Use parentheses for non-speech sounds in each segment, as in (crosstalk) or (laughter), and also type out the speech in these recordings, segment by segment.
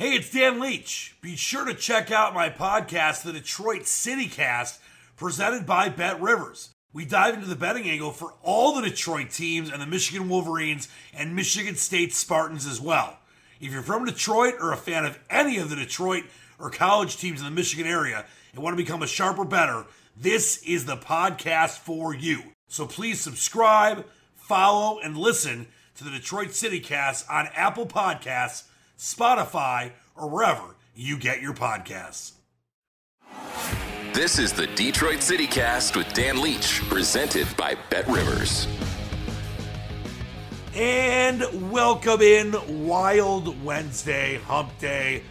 Hey, it's Dan Leach. Be sure to check out my podcast, The Detroit City Cast, presented by Bet Rivers. We dive into the betting angle for all the Detroit teams and the Michigan Wolverines and Michigan State Spartans as well. If you're from Detroit or a fan of any of the Detroit or college teams in the Michigan area and want to become a sharper better, this is the podcast for you. So please subscribe, follow, and listen to the Detroit City Cast on Apple Podcasts Spotify, or wherever you get your podcasts. This is the Detroit City Cast with Dan Leach, presented by Bet Rivers. And welcome in Wild Wednesday, Hump Day.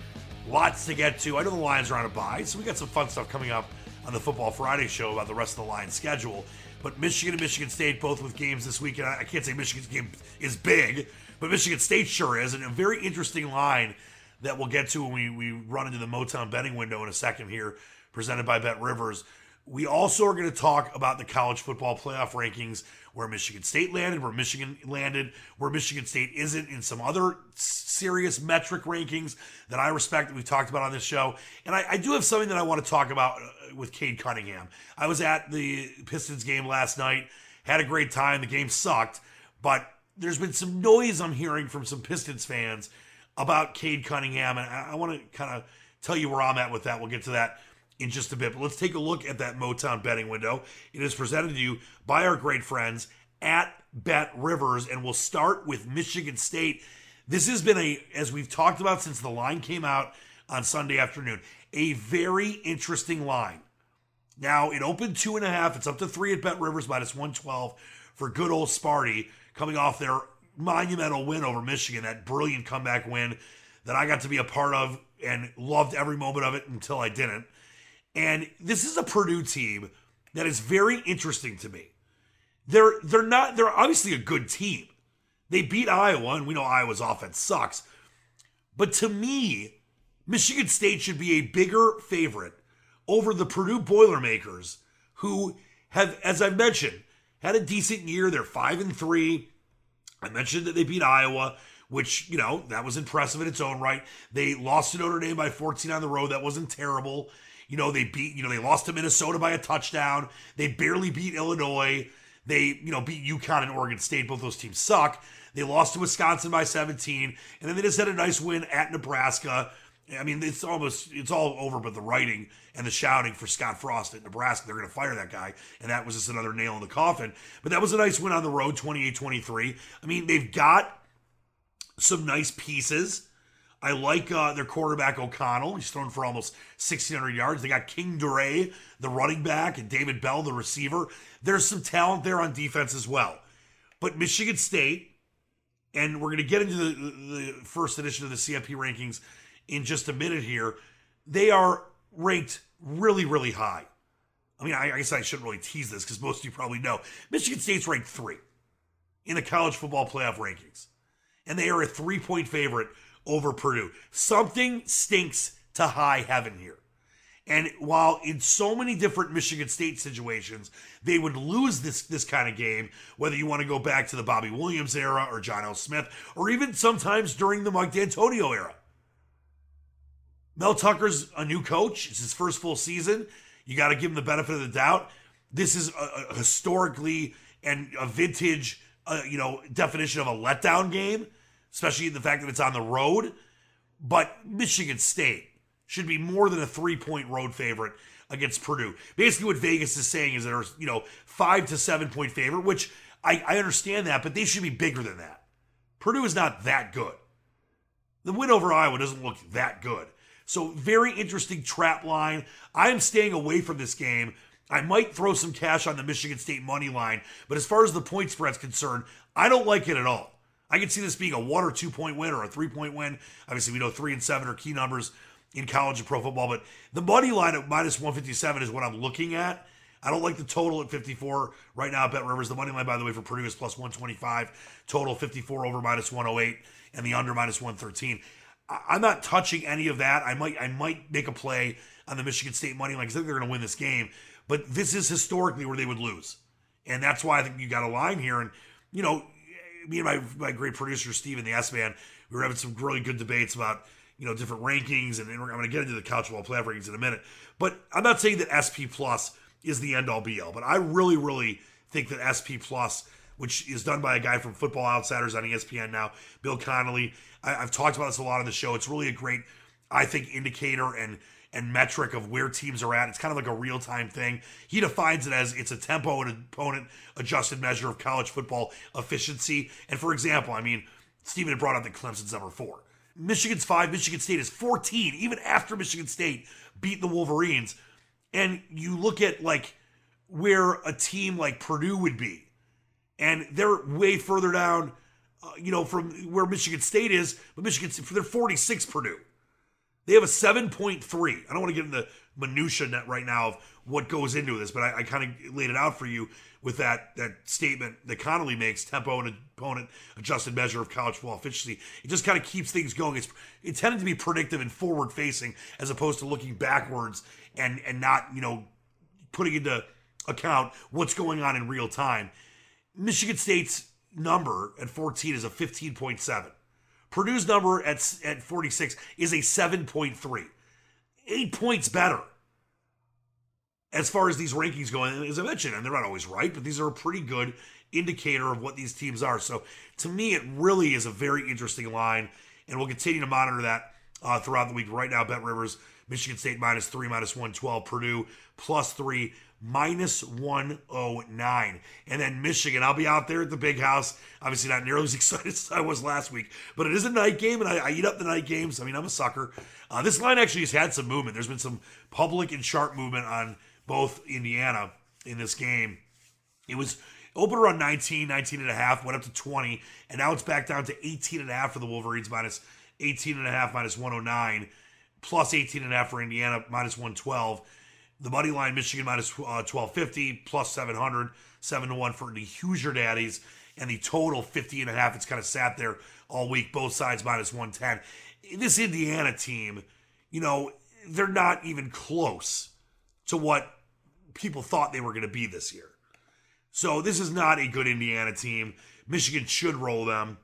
Lots to get to. I know the Lions are on a bye, so we got some fun stuff coming up on the Football Friday show about the rest of the Lions schedule. But Michigan and Michigan State both with games this week, and I can't say Michigan's game is big, but Michigan State sure is, and a very interesting line that we'll get to when we, we run into the Motown betting window in a second here, presented by Bet Rivers. We also are going to talk about the college football playoff rankings, where Michigan State landed, where Michigan landed, where Michigan State isn't in some other serious metric rankings that I respect that we've talked about on this show. And I, I do have something that I want to talk about uh, with Cade Cunningham. I was at the Pistons game last night, had a great time. The game sucked, but there's been some noise I'm hearing from some Pistons fans about Cade Cunningham, and I, I want to kind of tell you where I'm at with that. We'll get to that in just a bit, but let's take a look at that Motown betting window. It is presented to you by our great friends at Bet Rivers, and we'll start with Michigan State. This has been a, as we've talked about since the line came out on Sunday afternoon, a very interesting line. Now it opened two and a half. It's up to three at Bet Rivers minus 112 for good old Sparty coming off their monumental win over Michigan, that brilliant comeback win that I got to be a part of and loved every moment of it until I didn't. And this is a Purdue team that is very interesting to me. They're they're not they're obviously a good team. They beat Iowa, and we know Iowa's offense sucks. But to me, Michigan State should be a bigger favorite over the Purdue Boilermakers, who have, as I've mentioned, had a decent year. They're five and three. I mentioned that they beat Iowa, which, you know, that was impressive in its own right. They lost to Notre Dame by 14 on the road. That wasn't terrible. You know, they beat, you know, they lost to Minnesota by a touchdown. They barely beat Illinois. They, you know, beat UConn and Oregon State. Both those teams suck. They lost to Wisconsin by 17. And then they just had a nice win at Nebraska. I mean, it's almost it's all over, but the writing and the shouting for Scott Frost at Nebraska, they're going to fire that guy, and that was just another nail in the coffin. But that was a nice win on the road, 28-23. I mean, they've got some nice pieces. I like uh, their quarterback O'Connell. He's thrown for almost 1,600 yards. They got King Doerue, the running back, and David Bell, the receiver. There's some talent there on defense as well. But Michigan State, and we're going to get into the, the first edition of the CFP rankings in just a minute here. They are ranked really, really high. I mean, I, I guess I shouldn't really tease this because most of you probably know. Michigan State's ranked three in the college football playoff rankings, and they are a three point favorite over Purdue. Something stinks to high heaven here. And while in so many different Michigan State situations, they would lose this this kind of game, whether you want to go back to the Bobby Williams era or John L. Smith, or even sometimes during the Mike Dantonio era. Mel Tucker's a new coach. It's his first full season. You got to give him the benefit of the doubt. This is a, a historically and a vintage, uh, you know, definition of a letdown game, especially the fact that it's on the road. But Michigan State should be more than a three-point road favorite against Purdue. Basically, what Vegas is saying is they're, you know, five to seven point favorite, which I, I understand that, but they should be bigger than that. Purdue is not that good. The win over Iowa doesn't look that good. So, very interesting trap line. I am staying away from this game. I might throw some cash on the Michigan State money line, but as far as the point spread's concerned, I don't like it at all. I can see this being a one or two point win or a three point win. Obviously, we know three and seven are key numbers in college and pro football, but the money line at minus 157 is what I'm looking at. I don't like the total at 54 right now at Bet Rivers. The money line, by the way, for Purdue is plus 125. Total 54 over minus 108, and the under minus 113. I'm not touching any of that. I might I might make a play on the Michigan State money line because I think they're going to win this game. But this is historically where they would lose, and that's why I think you got a line here. And you know, me and my my great producer Steven the S Man, we were having some really good debates about you know different rankings, and, and I'm going to get into the college football playoff rankings in a minute. But I'm not saying that SP Plus is the end all be all, but I really, really think that SP Plus, which is done by a guy from Football Outsiders on ESPN now, Bill Connelly. I, I've talked about this a lot on the show. It's really a great, I think, indicator and and metric of where teams are at. It's kind of like a real time thing. He defines it as it's a tempo and opponent adjusted measure of college football efficiency. And for example, I mean, Stephen had brought up that Clemson's number four. Michigan's five, Michigan State is 14, even after Michigan State beat the Wolverines. And you look at like where a team like Purdue would be, and they're way further down, uh, you know, from where Michigan State is, but Michigan, they're 46 Purdue. They have a 7.3. I don't want to get into the minutia net right now of what goes into this, but I, I kind of laid it out for you with that that statement that Connelly makes: tempo and opponent adjusted measure of college football efficiency. It just kind of keeps things going. It's intended to be predictive and forward facing as opposed to looking backwards and and not you know putting into account what's going on in real time. Michigan State's number at 14 is a 15.7. Purdue's number at, at 46 is a 7.3. Eight points better as far as these rankings go. And as I mentioned, and they're not always right, but these are a pretty good indicator of what these teams are. So to me, it really is a very interesting line. And we'll continue to monitor that uh, throughout the week. Right now, Bet Rivers, Michigan State minus three, minus 112, Purdue plus three, minus 109. And then Michigan, I'll be out there at the big house. Obviously, not nearly as (laughs) excited as I was last week, but it is a night game, and I, I eat up the night games. I mean, I'm a sucker. Uh, this line actually has had some movement. There's been some public and sharp movement on both Indiana in this game. It was opened around 19, 19 and a half, went up to 20, and now it's back down to 18 and a half for the Wolverines, minus 18 and a half, minus 109, plus 18 and a half for Indiana, minus 112. The money line, Michigan minus uh, 1250, plus 700, 7 to 1 for the Hoosier Daddies. And the total 50 and a half, it's kind of sat there all week, both sides minus 110. This Indiana team, you know, they're not even close to what people thought they were going to be this year. So this is not a good Indiana team. Michigan should roll them.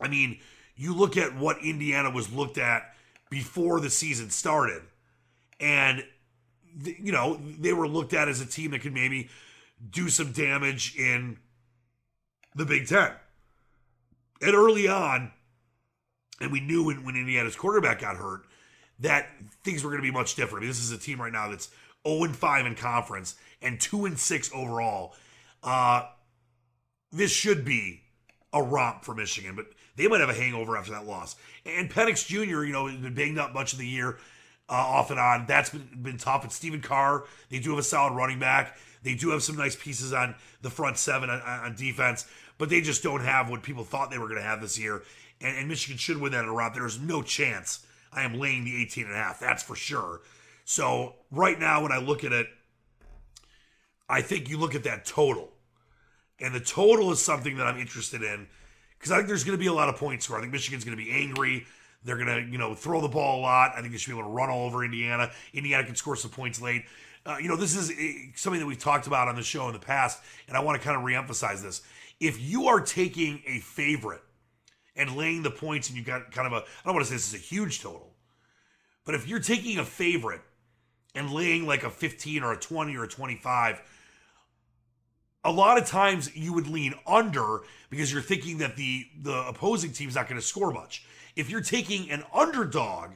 I mean, you look at what Indiana was looked at before the season started, and you know, they were looked at as a team that could maybe do some damage in the Big Ten. And early on, and we knew when, when Indiana's quarterback got hurt that things were going to be much different. I mean, this is a team right now that's 0 and 5 in conference and 2 and 6 overall. Uh, this should be a romp for Michigan, but they might have a hangover after that loss. And Penix Jr., you know, has been banged up much of the year uh, off and on. That's been, been tough. And Stephen Carr, they do have a solid running back. They do have some nice pieces on the front seven on, on defense, but they just don't have what people thought they were going to have this year. And, and, Michigan should win that in a round. There's no chance I am laying the 18 and a half. That's for sure. So right now, when I look at it, I think you look at that total. And the total is something that I'm interested in because I think there's going to be a lot of points scored. I think Michigan's going to be angry. They're going to, you know, throw the ball a lot. I think they should be able to run all over Indiana. Indiana can score some points late. Uh, you know, this is a, something that we've talked about on the show in the past, and I want to kind of reemphasize this. If you are taking a favorite and laying the points, and you've got kind of a, I don't want to say this is a huge total, but if you're taking a favorite and laying like a 15 or a 20 or a 25, a lot of times you would lean under because you're thinking that the the opposing team's not going to score much if you're taking an underdog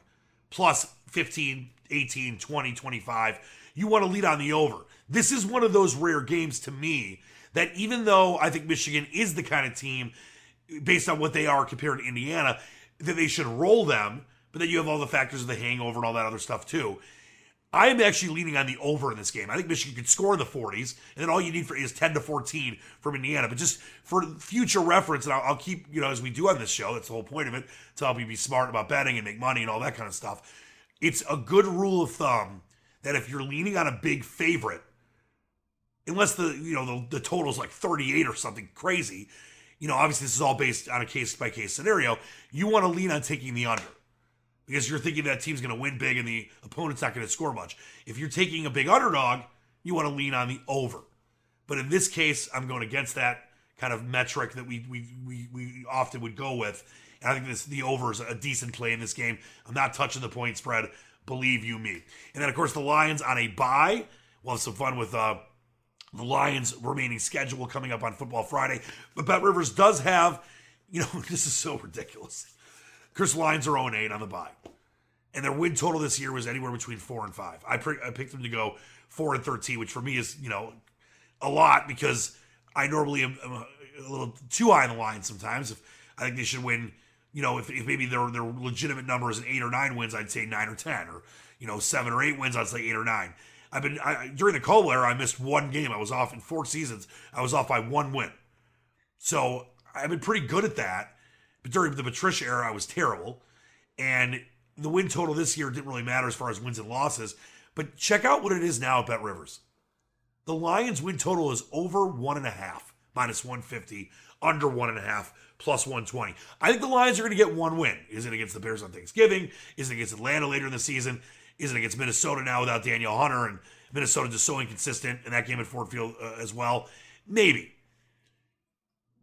plus 15, 18, 20, 25, you want to lead on the over. This is one of those rare games to me that even though I think Michigan is the kind of team, based on what they are compared to Indiana, that they should roll them, but then you have all the factors of the hangover and all that other stuff too. I am actually leaning on the over in this game. I think Michigan could score in the 40s, and then all you need for is 10 to 14 from Indiana. But just for future reference, and I'll, I'll, keep, you know, as we do on this show, that's the whole point of it, to help you be smart about betting and make money and all that kind of stuff. It's a good rule of thumb that if you're leaning on a big favorite, unless the, you know, the, the total's like 38 or something crazy, you know, obviously this is all based on a case by case scenario, you want to lean on taking the under because you're thinking that team's going to win big and the opponent's not going to score much. If you're taking a big underdog, you want to lean on the over. But in this case, I'm going against that kind of metric that we we we, we often would go with, And I think this the over is a decent play in this game. I'm not touching the point spread. Believe you me. And then of course the Lions on a bye. We'll have some fun with uh, the Lions' remaining schedule coming up on Football Friday. But Bet Rivers does have, you know, (laughs) this is so ridiculous. Chris Lions are 0 8 on the bye. And their win total this year was anywhere between 4 and 5. I, pre- I picked them to go 4 and 13, which for me is, you know, a lot because I normally am, am a little too high on the line sometimes. If I think they should win, you know, if, if maybe their their legitimate number is an eight or nine wins, I'd say nine or ten, or you know, seven or eight wins, I'd say eight or nine. I've been I, during the Caldwell era, I missed one game. I was off in four seasons. I was off by one win, so I've been pretty good at that. But during the Patricia era, I was terrible, and the win total this year didn't really matter as far as wins and losses. But check out what it is now at Bet Rivers. The Lions win total is over one and a half, minus 150, under one and a half, plus 120. I think the Lions are going to get one win. Is it against the Bears on Thanksgiving? Is it against Atlanta later in the season? Is it against Minnesota now without Danielle Hunter and Minnesota just so inconsistent in that game at Ford Field uh, as well? Maybe.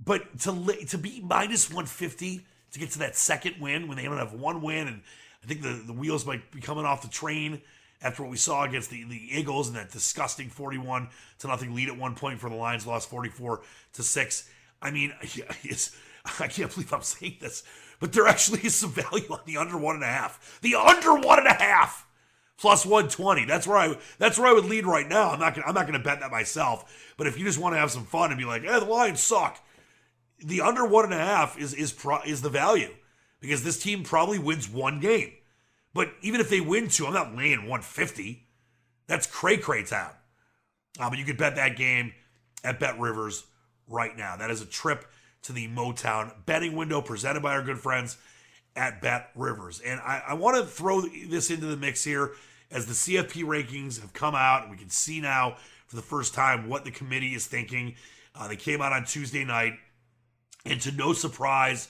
But to to be minus 150 to get to that second win when they only have one win, and I think the, the wheels might be coming off the train after what we saw against the, the Eagles and that disgusting 41 to nothing lead at one point for the Lions, lost 44 to 6. I mean, (laughs) it's, I can't believe I'm saying this, but there actually is some value on the under one and a half. The under one and a half plus 120. That's where I that's where I would lead right now. I'm not gonna I'm not gonna bet that myself. But if you just want to have some fun and be like, eh, the Lions suck, the under one and a half is is pro, is the value because this team probably wins one game. But even if they win two, I'm not laying 150. That's cray cray town. Uh, but you could bet that game at Bet Rivers right now. That is a trip to the Motown betting window presented by our good friends at Bet Rivers. And I, I want to throw this into the mix here as the CFP rankings have come out, we can see now for the first time what the committee is thinking. Uh, they came out on Tuesday night, and to no surprise,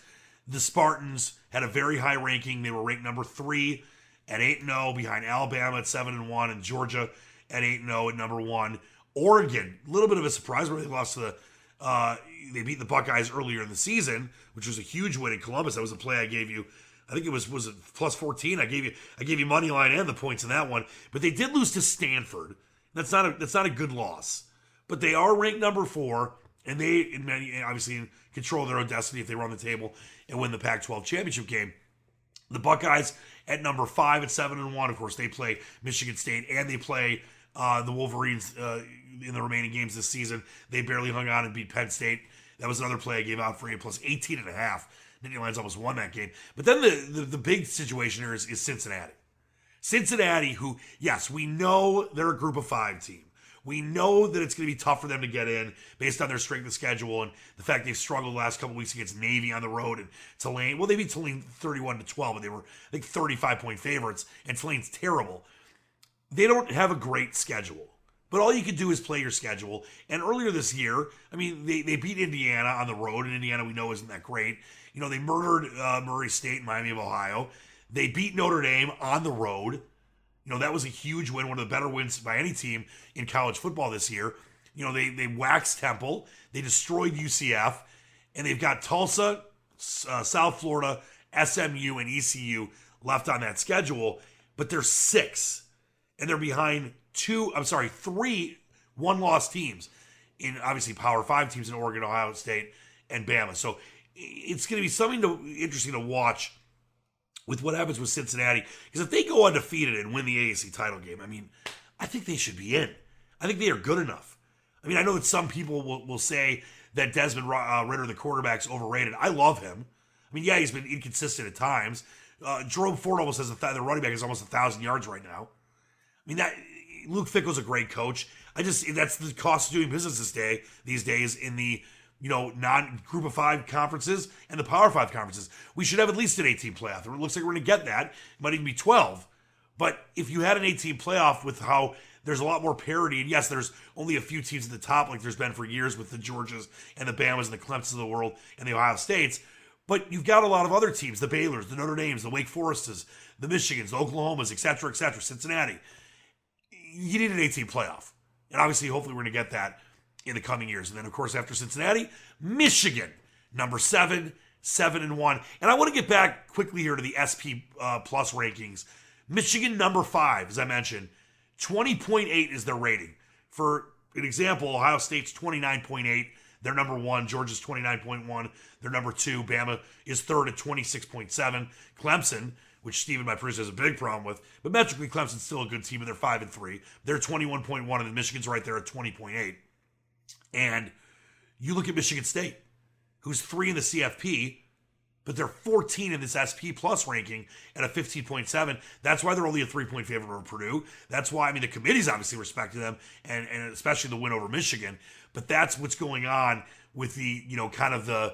the Spartans had a very high ranking. They were ranked number three at 8 0 behind Alabama at 7 and 1 and Georgia at 8 0 at number one. Oregon, a little bit of a surprise where they lost to the uh, they beat the Buckeyes earlier in the season, which was a huge win in Columbus. That was a play I gave you. I think it was was it plus 14. I gave you I gave you money line and the points in that one. But they did lose to Stanford. That's not a that's not a good loss. But they are ranked number four, and they in many, obviously control their own destiny if they run the table and win the Pac-12 championship game. The Buckeyes at number five at seven and one. Of course, they play Michigan State and they play uh, the Wolverines uh, in the remaining games this season. They barely hung on and beat Penn State. That was another play I gave out for you, plus 18 and a half. Nittany Lions almost won that game. But then the, the, the big situation here is, is Cincinnati. Cincinnati, who, yes, we know they're a group of five team. We know that it's going to be tough for them to get in based on their strength of schedule and the fact they've struggled the last couple weeks against Navy on the road and Tulane. Well, they beat Tulane 31 to 12, but they were, think, 35 point favorites, and Tulane's terrible. They don't have a great schedule. But all you can do is play your schedule. And earlier this year, I mean, they, they beat Indiana on the road, and Indiana we know isn't that great. You know, they murdered uh, Murray State and Miami of Ohio. They beat Notre Dame on the road. You know, that was a huge win, one of the better wins by any team in college football this year. You know, they, they waxed Temple, they destroyed UCF, and they've got Tulsa, uh, South Florida, SMU, and ECU left on that schedule, but they're six, and they're behind two, I'm sorry, three one loss teams in obviously Power Five teams in Oregon, Ohio State, and Bama. So it's going to be something to, interesting to watch with what happens with Cincinnati. Because if they go undefeated and win the AAC title game, I mean, I think they should be in. I think they are good enough. I mean, I know that some people will, will say that Desmond uh, Ridder, the quarterback's overrated. I love him. I mean, yeah, he's been inconsistent at times. Uh, Jerome Ford almost has a th- the running back is almost a thousand yards right now. I mean that Luke Fickell's a great coach. I just that's the cost of doing business this day these days in the you know, non group of five conferences and the power five conferences. We should have at least an 18 playoff. It looks like we're going to get that. It might even be 12. But if you had an 18 playoff with how there's a lot more parity, and yes, there's only a few teams at the top, like there's been for years with the Georgias and the Bamas and the Clemsons of the world and the Ohio States. But you've got a lot of other teams, the Baylors, the Notre Dames, the Wake Forests, the Michigans, the Oklahomas, et cetera, et cetera, Cincinnati. You need an 18 playoff. And obviously, hopefully, we're going to get that in the coming years. And then, of course, after Cincinnati, Michigan, number seven, seven and one. And I want to get back quickly here to the SP uh, Plus rankings. Michigan number five, as I mentioned, 20.8 is their rating. For an example, Ohio State's 29.8. They're number one. Georgia's 29.1. They're number two. Bama is third at 26.7. Clemson, which Stephen, my producer, has a big problem with, but metrically, Clemson's still a good team, and they're five and three. They're 21.1, and Michigan's right there at 20.8. And you look at Michigan State, who's three in the CFP, but they're 14 in this SP plus ranking at a 15.7. That's why they're only a three point favorite over Purdue. That's why, I mean, the committee's obviously respected them, and, and especially the win over Michigan. But that's what's going on with the, you know, kind of the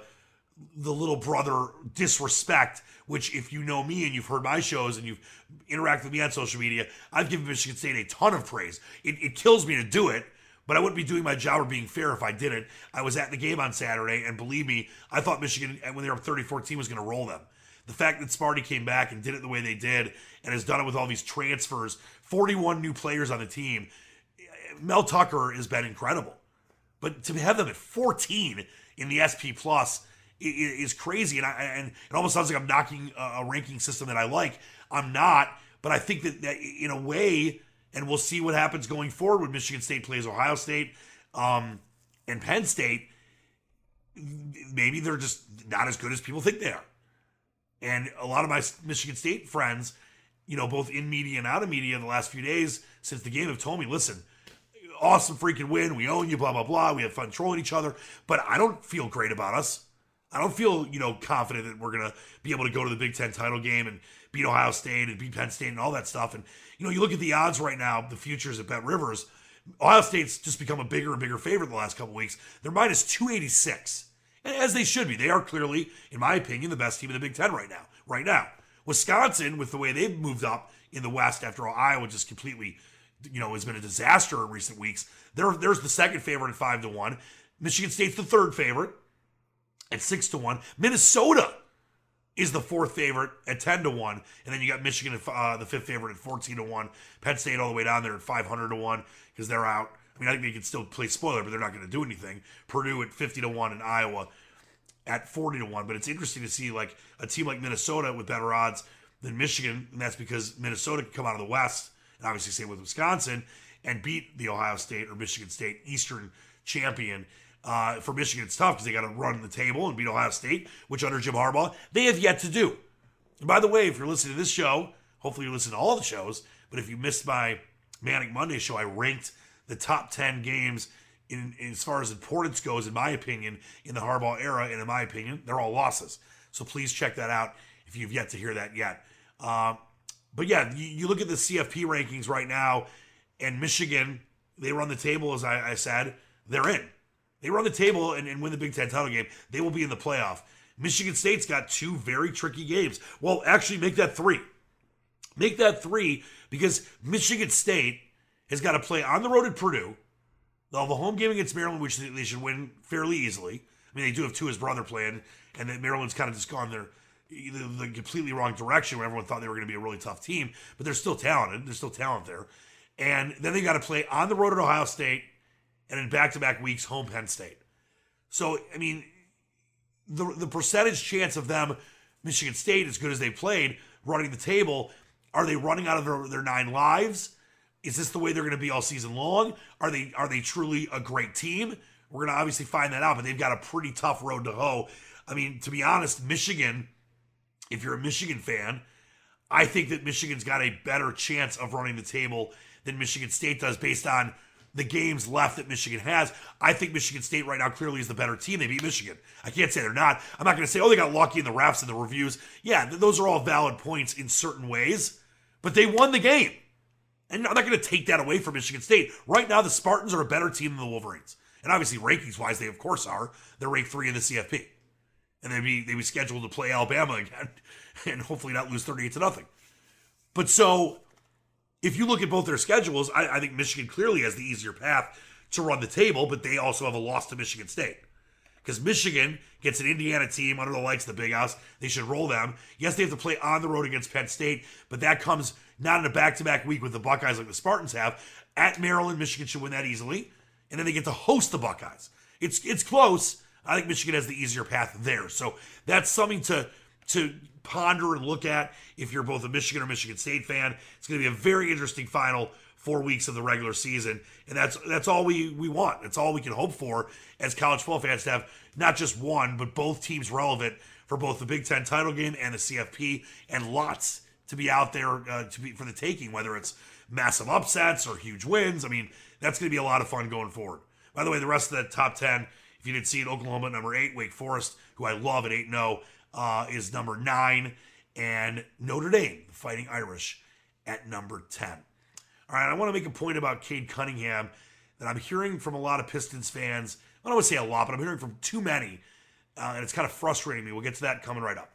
the little brother disrespect, which if you know me and you've heard my shows and you've interacted with me on social media, I've given Michigan State a ton of praise. It, it kills me to do it but I wouldn't be doing my job or being fair if I didn't. I was at the game on Saturday, and believe me, I thought Michigan, uh, when they were up 30 14, was going to roll them. The fact that Sparty came back and did it the way they did and has done it with all these transfers, 41 new players on the team, uh, Mel Tucker has been incredible. But to have them at 14 in the SP Plus is crazy. And, I, and it almost sounds like I'm knocking a ranking system that I like. I'm not. But I think that, that in a way, and we'll see what happens going forward when Michigan State plays Ohio State um, and Penn State. Maybe they're just not as good as people think they are. And a lot of my Michigan State friends, you know, both in media and out of media the last few days since the game have told me, listen, awesome freaking win. We own you, blah, blah, blah. We have fun trolling each other. But I don't feel great about us. I don't feel, you know, confident that we're going to be able to go to the Big Ten title game and beat Ohio State and beat Penn State and all that stuff. And you know, you look at the odds right now, the futures at Bet Rivers. Ohio State's just become a bigger and bigger favorite the last couple weeks. They're minus 286. and As they should be. They are clearly, in my opinion, the best team in the Big Ten right now. Right now. Wisconsin, with the way they've moved up in the West after all, Iowa just completely, you know, has been a disaster in recent weeks. They're, there's the second favorite at five to one. Michigan State's the third favorite at six to one. Minnesota is the fourth favorite at 10 to 1. And then you got Michigan, at, uh, the fifth favorite at 14 to 1. Penn State all the way down there at 500 to 1 because they're out. I mean, I think they can still play spoiler, but they're not going to do anything. Purdue at 50 to 1 and Iowa at 40 to 1. But it's interesting to see like a team like Minnesota with better odds than Michigan. And that's because Minnesota can come out of the West, and obviously same with Wisconsin, and beat the Ohio State or Michigan State Eastern champion uh, for Michigan, it's tough because they got to run the table and beat Ohio State, which under Jim Harbaugh, they have yet to do. And by the way, if you're listening to this show, hopefully you're listening to all the shows, but if you missed my Manic Monday show, I ranked the top 10 games in, in, as far as importance goes, in my opinion, in the Harbaugh era, and in my opinion, they're all losses. So please check that out if you've yet to hear that yet. Uh, but yeah, you, you, look at the CFP rankings right now, and Michigan, they run the table, as I, I said, they're in. They run the table and, and win the Big Ten title game. They will be in the playoff. Michigan State's got two very tricky games. Well, actually, make that three. Make that three because Michigan State has got to play on the road at Purdue. They'll have a home game against Maryland, which they should win fairly easily. I mean, they do have Tua's brother playing, and then Maryland's kind of just gone their the, the completely wrong direction where everyone thought they were going to be a really tough team, but they're still talented. There's still talent there. And then they got to play on the road at Ohio State and in back to back weeks, home Penn State. So, I mean, the, the percentage chance of them, Michigan State, as good as they played, running the table, are they running out of their, their nine lives? Is this the way they're going to be all season long? Are they are they truly a great team? We're going to obviously find that out, but they've got a pretty tough road to hoe. I mean, to be honest, Michigan, if you're a Michigan fan, I think that Michigan's got a better chance of running the table than Michigan State does based on the games left that Michigan has. I think Michigan State right now clearly is the better team. They beat Michigan. I can't say they're not. I'm not going to say, oh, they got lucky in the refs and the reviews. Yeah, th- those are all valid points in certain ways, but they won the game. And I'm not going to take that away from Michigan State. Right now, the Spartans are a better team than the Wolverines. And obviously, rankings wise, they of course are. They're ranked three in the CFP. And they'd be, they'd be scheduled to play Alabama (laughs) again and hopefully not lose 38 to nothing. But so if you look at both their schedules, I, I think Michigan clearly has the easier path to run the table, but they also have a loss to Michigan State. Because Michigan gets an Indiana team under the lights of the big house. They should roll them. Yes, they have to play on the road against Penn State, but that comes not in a back to back week with the Buckeyes like the Spartans have. At Maryland, Michigan should win that easily. And then they get to host the Buckeyes. It's it's close. I think Michigan has the easier path there. So that's something to to ponder and look at if you're both a Michigan or Michigan State fan. It's going to be a very interesting final four weeks of the regular season, and that's that's all we we want. That's all we can hope for as college football fans to have not just one but both teams relevant for both the Big Ten title game and the CFP, and lots to be out there uh, to be for the taking, whether it's massive upsets or huge wins. I mean, that's going to be a lot of fun going forward. By the way, the rest of the top ten, if you didn't see it, Oklahoma number eight, Wake Forest, who I love at eight zero, oh, uh, is number nine, and Notre Dame, the Fighting Irish, at number ten. All right, I want to make a point about Cade Cunningham that I'm hearing from a lot of Pistons fans. I don't want to say a lot, but I'm hearing from too many, uh, and it's kind of frustrating me. We'll get to that coming right up.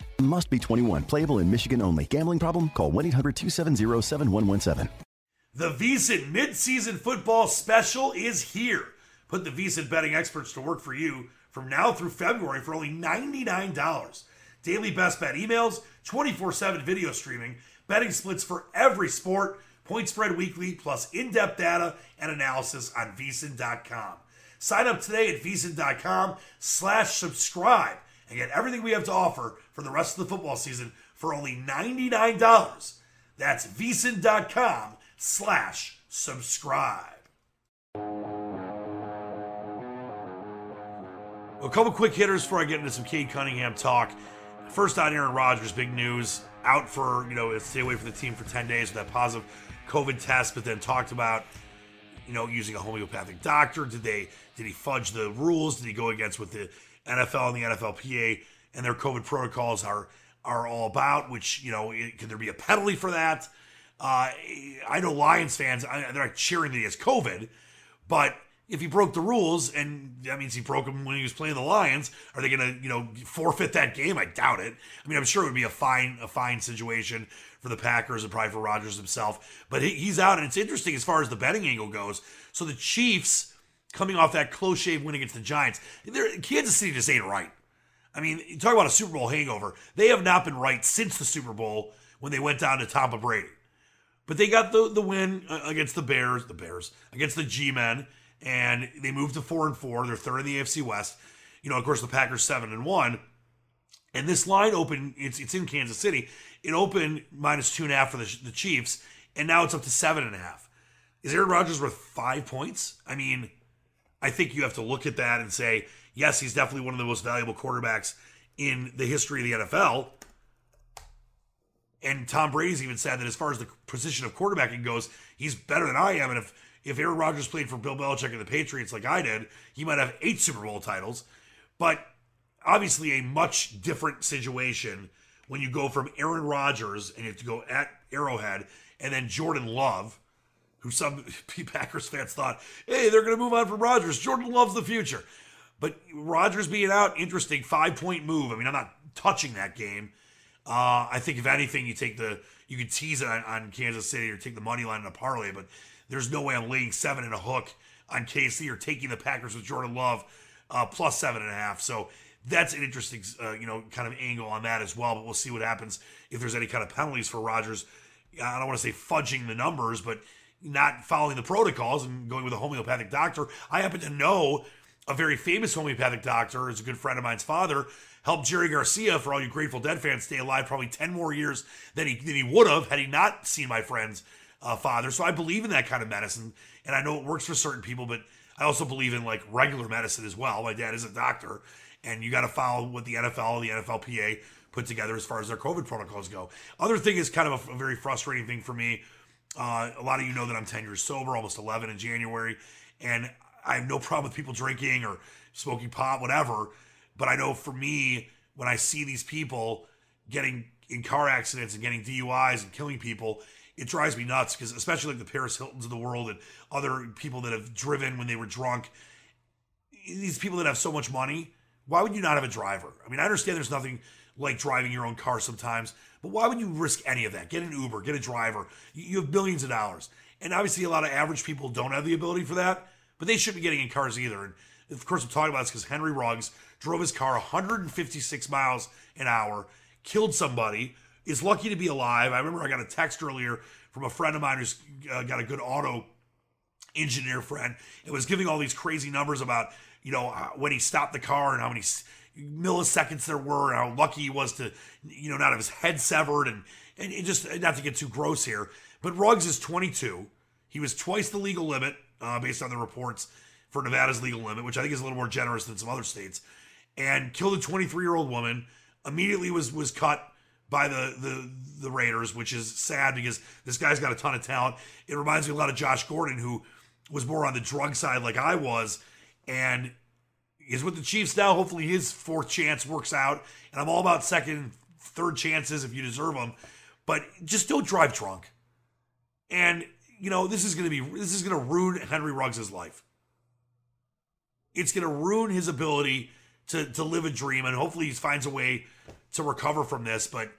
Must be 21. Playable in Michigan only. Gambling problem? Call 1 800 270 7117. The VSiN midseason football special is here. Put the VSiN betting experts to work for you from now through February for only $99. Daily best bet emails, 24 7 video streaming, betting splits for every sport, point spread weekly, plus in depth data and analysis on VSiN.com. Sign up today at VSiN.com slash subscribe and get everything we have to offer for the rest of the football season for only $99. That's VSiN.com slash subscribe. A couple quick hitters before I get into some Cade Cunningham talk. First on Aaron Rodgers, big news. Out for, you know, stay away from the team for 10 days with that positive COVID test, but then talked about, you know, using a homeopathic doctor. Did they did he fudge the rules? Did he go against what the NFL and the NFLPA and their COVID protocols are are all about. Which you know, could there be a penalty for that? Uh, I know Lions fans they're not cheering that he has COVID, but if he broke the rules and that means he broke them when he was playing the Lions, are they going to you know forfeit that game? I doubt it. I mean, I'm sure it would be a fine a fine situation for the Packers and probably for Rodgers himself, but he's out, and it's interesting as far as the betting angle goes. So the Chiefs coming off that close shave win against the Giants. Kansas City just ain't right. I mean, you talk about a Super Bowl hangover. They have not been right since the Super Bowl when they went down to Tampa Brady. But they got the, the win uh, against the Bears, the Bears, against the G Men, and they moved to four and four. They're third in the AFC West. You know, of course, the Packers seven and one. And this line opened, it's, it's in Kansas City. It opened minus two and a half for the, the Chiefs, and now it's up to seven and a half. Is Aaron Rodgers worth five points? I mean, I think you have to look at that and say, yes, he's definitely one of the most valuable quarterbacks in the history of the NFL. And Tom Brady's even said that as far as the position of quarterbacking goes, he's better than I am. And if if Aaron Rodgers played for Bill Belichick and the Patriots like I did, he might have eight Super Bowl titles. But obviously, a much different situation when you go from Aaron Rodgers and you have to go at Arrowhead and then Jordan Love, who some (laughs) Packers fans thought, hey, they're going to move on from Rodgers. Jordan Love's the future. But Rodgers being out, interesting five point move. I mean, I'm not touching that game. Uh, I think if anything, you take the you could tease it on, on, Kansas City or take the money line in a parlay, but there's no way I'm laying seven and a hook on KC or taking the Packers with Jordan Love uh, plus seven and a half. So that's an interesting, uh, you know, kind of angle on that as well. But we'll see what happens if there's any kind of penalties for Rodgers. I don't want to say fudging the numbers, but not following the protocols and going with a homeopathic doctor. I happen to know a very famous homeopathic doctor, is a good friend of mine's father, helped Jerry Garcia, for all you Grateful Dead fans, stay alive probably 10 more years than he, than he would have had he not seen my friend's uh, father. So I believe in that kind of medicine. And I know it works for certain people, but I also believe in like regular medicine as well. My dad is a doctor, and you got to follow what the NFL, the NFLPA put together as far as their COVID protocols go. Other thing is kind of a, a very frustrating thing for me uh, a lot of you know that I'm 10 years sober, almost 11 in January, and I have no problem with people drinking or smoking pot, whatever. But I know for me, when I see these people getting in car accidents and getting DUIs and killing people, it drives me nuts because especially like the Paris Hiltons of the world and other people that have driven when they were drunk. These people that have so much money, why would you not have a driver? I mean, I understand there's nothing like driving your own car sometimes. But why would you risk any of that? Get an Uber, get a driver. You have billions of dollars. And obviously, a lot of average people don't have the ability for that, but they shouldn't be getting in cars either. And of course, I'm talking about this because Henry Ruggs drove his car 156 miles an hour, killed somebody, is lucky to be alive. I remember I got a text earlier from a friend of mine who's uh, got a good auto engineer friend and was giving all these crazy numbers about, you know, when he stopped the car and how many milliseconds there were and how lucky he was to, you know, not have his head severed and, and just not to get too gross here. But Ruggs is 22. He was twice the legal limit uh, based on the reports for Nevada's legal limit, which I think is a little more generous than some other states, and killed a 23 year old woman. Immediately was was cut by the, the the Raiders, which is sad because this guy's got a ton of talent. It reminds me a lot of Josh Gordon, who was more on the drug side like I was, and is with the Chiefs now. Hopefully his fourth chance works out. And I'm all about second, third chances if you deserve them. But just don't drive drunk. And you know this is going to be this is going to ruin Henry Ruggs' life. It's going to ruin his ability to to live a dream, and hopefully he finds a way to recover from this. But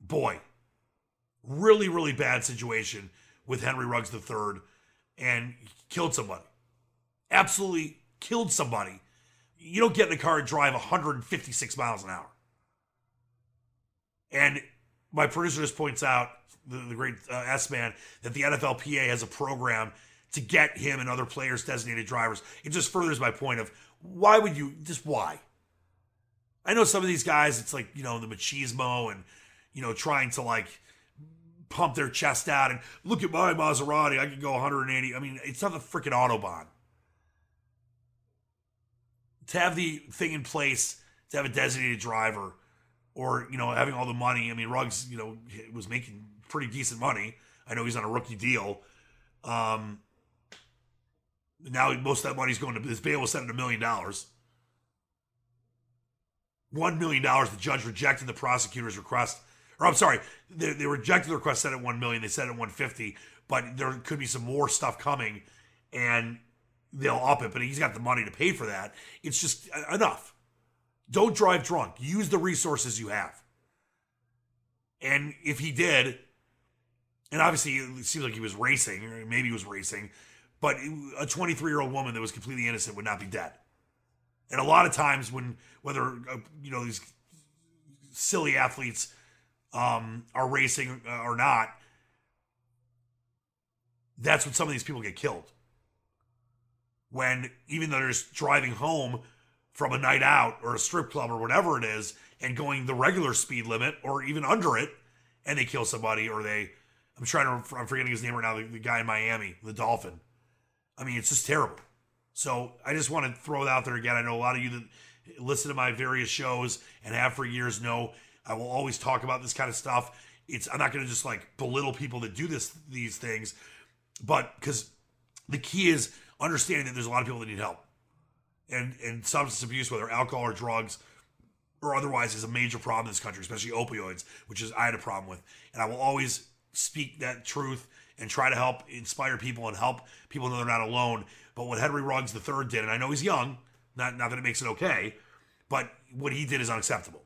boy, really, really bad situation with Henry Ruggs III, and killed somebody. Absolutely killed somebody. You don't get in a car and drive 156 miles an hour. And my producer just points out the, the great uh, S man, that the NFLPA has a program to get him and other players designated drivers. It just furthers my point of why would you, just why? I know some of these guys, it's like, you know, the machismo and, you know, trying to like pump their chest out and look at my Maserati, I can go 180. I mean, it's not the freaking Autobahn. To have the thing in place, to have a designated driver, or, you know, having all the money. I mean, Ruggs, you know, was making pretty decent money. I know he's on a rookie deal. Um, now most of that money's going to his bail was set at a million dollars. One million dollars. The judge rejected the prosecutor's request, or I'm sorry, they, they rejected the request set at one million. They said at one fifty, but there could be some more stuff coming, and they'll up it. But he's got the money to pay for that. It's just enough. Don't drive drunk. Use the resources you have. And if he did, and obviously it seems like he was racing, or maybe he was racing, but a 23 year old woman that was completely innocent would not be dead. And a lot of times when whether uh, you know these silly athletes um, are racing uh, or not, that's when some of these people get killed. When even though they're just driving home from a night out or a strip club or whatever it is and going the regular speed limit or even under it, and they kill somebody or they I'm trying to, I'm forgetting his name right now, the, the guy in Miami, the Dolphin. I mean, it's just terrible. So I just want to throw it out there again. I know a lot of you that listen to my various shows and have for years know I will always talk about this kind of stuff. It's I'm not going to just like belittle people that do this these things, but because the key is understanding that there's a lot of people that need help, and and substance abuse, whether alcohol or drugs or otherwise, is a major problem in this country, especially opioids, which is I had a problem with, and I will always speak that truth and try to help inspire people and help people know they're not alone. But what Henry Ruggs third did, and I know he's young, not not that it makes it okay, but what he did is unacceptable.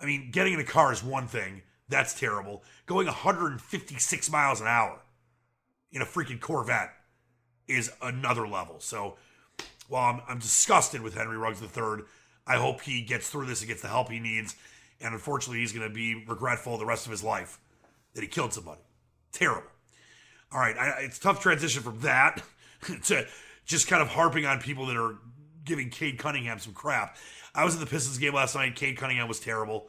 I mean, getting in a car is one thing. That's terrible. Going 156 miles an hour in a freaking Corvette is another level. So while I'm, I'm disgusted with Henry Ruggs III, I hope he gets through this and gets the help he needs. And unfortunately, he's going to be regretful the rest of his life that he killed somebody. Terrible. All right, I, it's tough transition from that (laughs) to just kind of harping on people that are giving Cade Cunningham some crap. I was at the Pistons game last night. Cade Cunningham was terrible.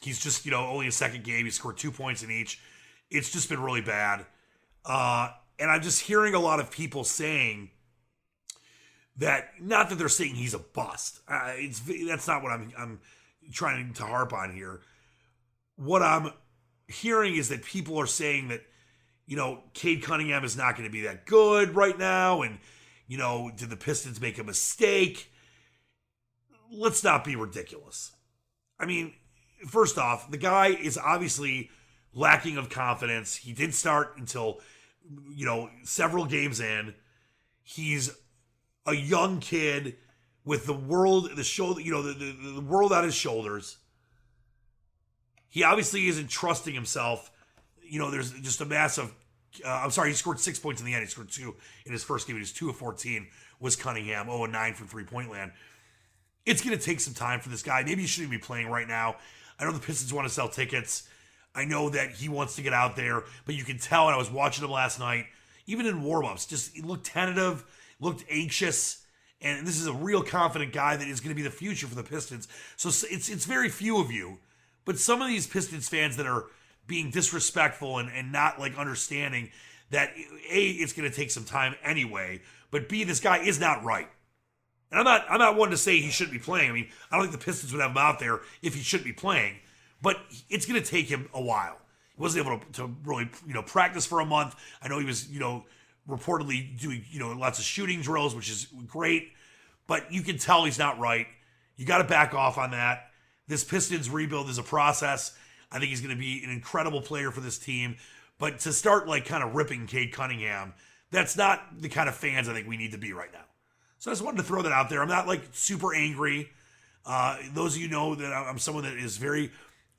He's just, you know, only a second game. He scored two points in each. It's just been really bad. Uh, and I'm just hearing a lot of people saying that, not that they're saying he's a bust. Uh, it's that's not what I'm I'm trying to harp on here. What I'm hearing is that people are saying that, you know, Cade Cunningham is not going to be that good right now. And, you know, did the Pistons make a mistake? Let's not be ridiculous. I mean, first off, the guy is obviously lacking of confidence. He didn't start until, you know, several games in. He's a young kid with the world, the show, you know, the, the, the world on his shoulders. he obviously isn't trusting himself. You know, there's just a massive. Uh, I'm sorry, he scored six points in the end. He scored two in his first game. He was two of 14. Was Cunningham 0 9 from three point land. It's going to take some time for this guy. Maybe he shouldn't be playing right now. I know the Pistons want to sell tickets. I know that he wants to get out there, but you can tell. And I was watching him last night, even in warmups, just he looked tentative, looked anxious. And this is a real confident guy that is going to be the future for the Pistons. So it's it's very few of you, but some of these Pistons fans that are being disrespectful and, and not like understanding that a it's going to take some time anyway, but b this guy is not right. And I'm not I'm not one to say he shouldn't be playing. I mean, I don't think the Pistons would have him out there if he shouldn't be playing, but it's going to take him a while. He wasn't able to, to really you know practice for a month. I know he was you know reportedly doing you know lots of shooting drills, which is great, but you can tell he's not right. You got to back off on that. This Pistons rebuild is a process. I think he's going to be an incredible player for this team. But to start like kind of ripping Cade Cunningham, that's not the kind of fans I think we need to be right now. So I just wanted to throw that out there. I'm not like super angry. Uh, those of you know that I'm someone that is very,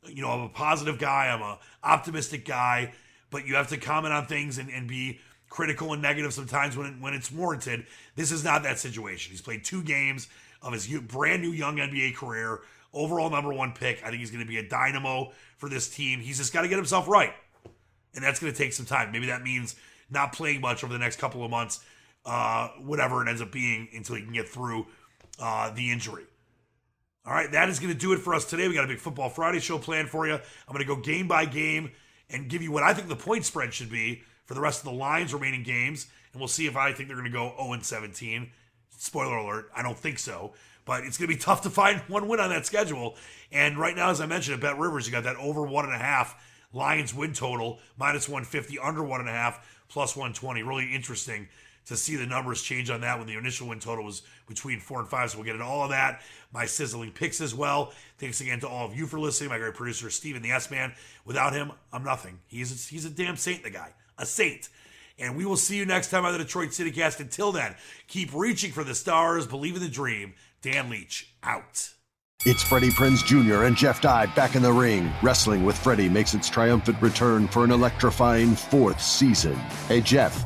you know, I'm a positive guy. I'm a optimistic guy. But you have to comment on things and, and be critical and negative sometimes when when it's warranted. This is not that situation. He's played two games of his brand new young NBA career. Overall number one pick. I think he's going to be a dynamo for this team. He's just got to get himself right, and that's going to take some time. Maybe that means not playing much over the next couple of months, uh, whatever it ends up being, until he can get through uh, the injury. All right, that is going to do it for us today. We got a big Football Friday show planned for you. I'm going to go game by game and give you what I think the point spread should be for the rest of the Lions' remaining games, and we'll see if I think they're going to go 0 17. Spoiler alert, I don't think so. But it's going to be tough to find (laughs) one win on that schedule. And right now, as I mentioned at Bet Rivers, you got that over one and a half Lions win total, minus 150, under one and a half, plus 120. Really interesting to see the numbers change on that when the initial win total was between four and five. So we'll get into all of that. My sizzling picks as well. Thanks again to all of you for listening. My great producer, Steven the S Man. Without him, I'm nothing. He's a, he's a damn saint, the guy. A saint. And we will see you next time on the Detroit City Cast. Until then, keep reaching for the stars, believe in the dream. Dan Leach, out. It's Freddie Prinze Jr. and Jeff Dye back in the ring. Wrestling with Freddie makes its triumphant return for an electrifying fourth season. Hey, Jeff.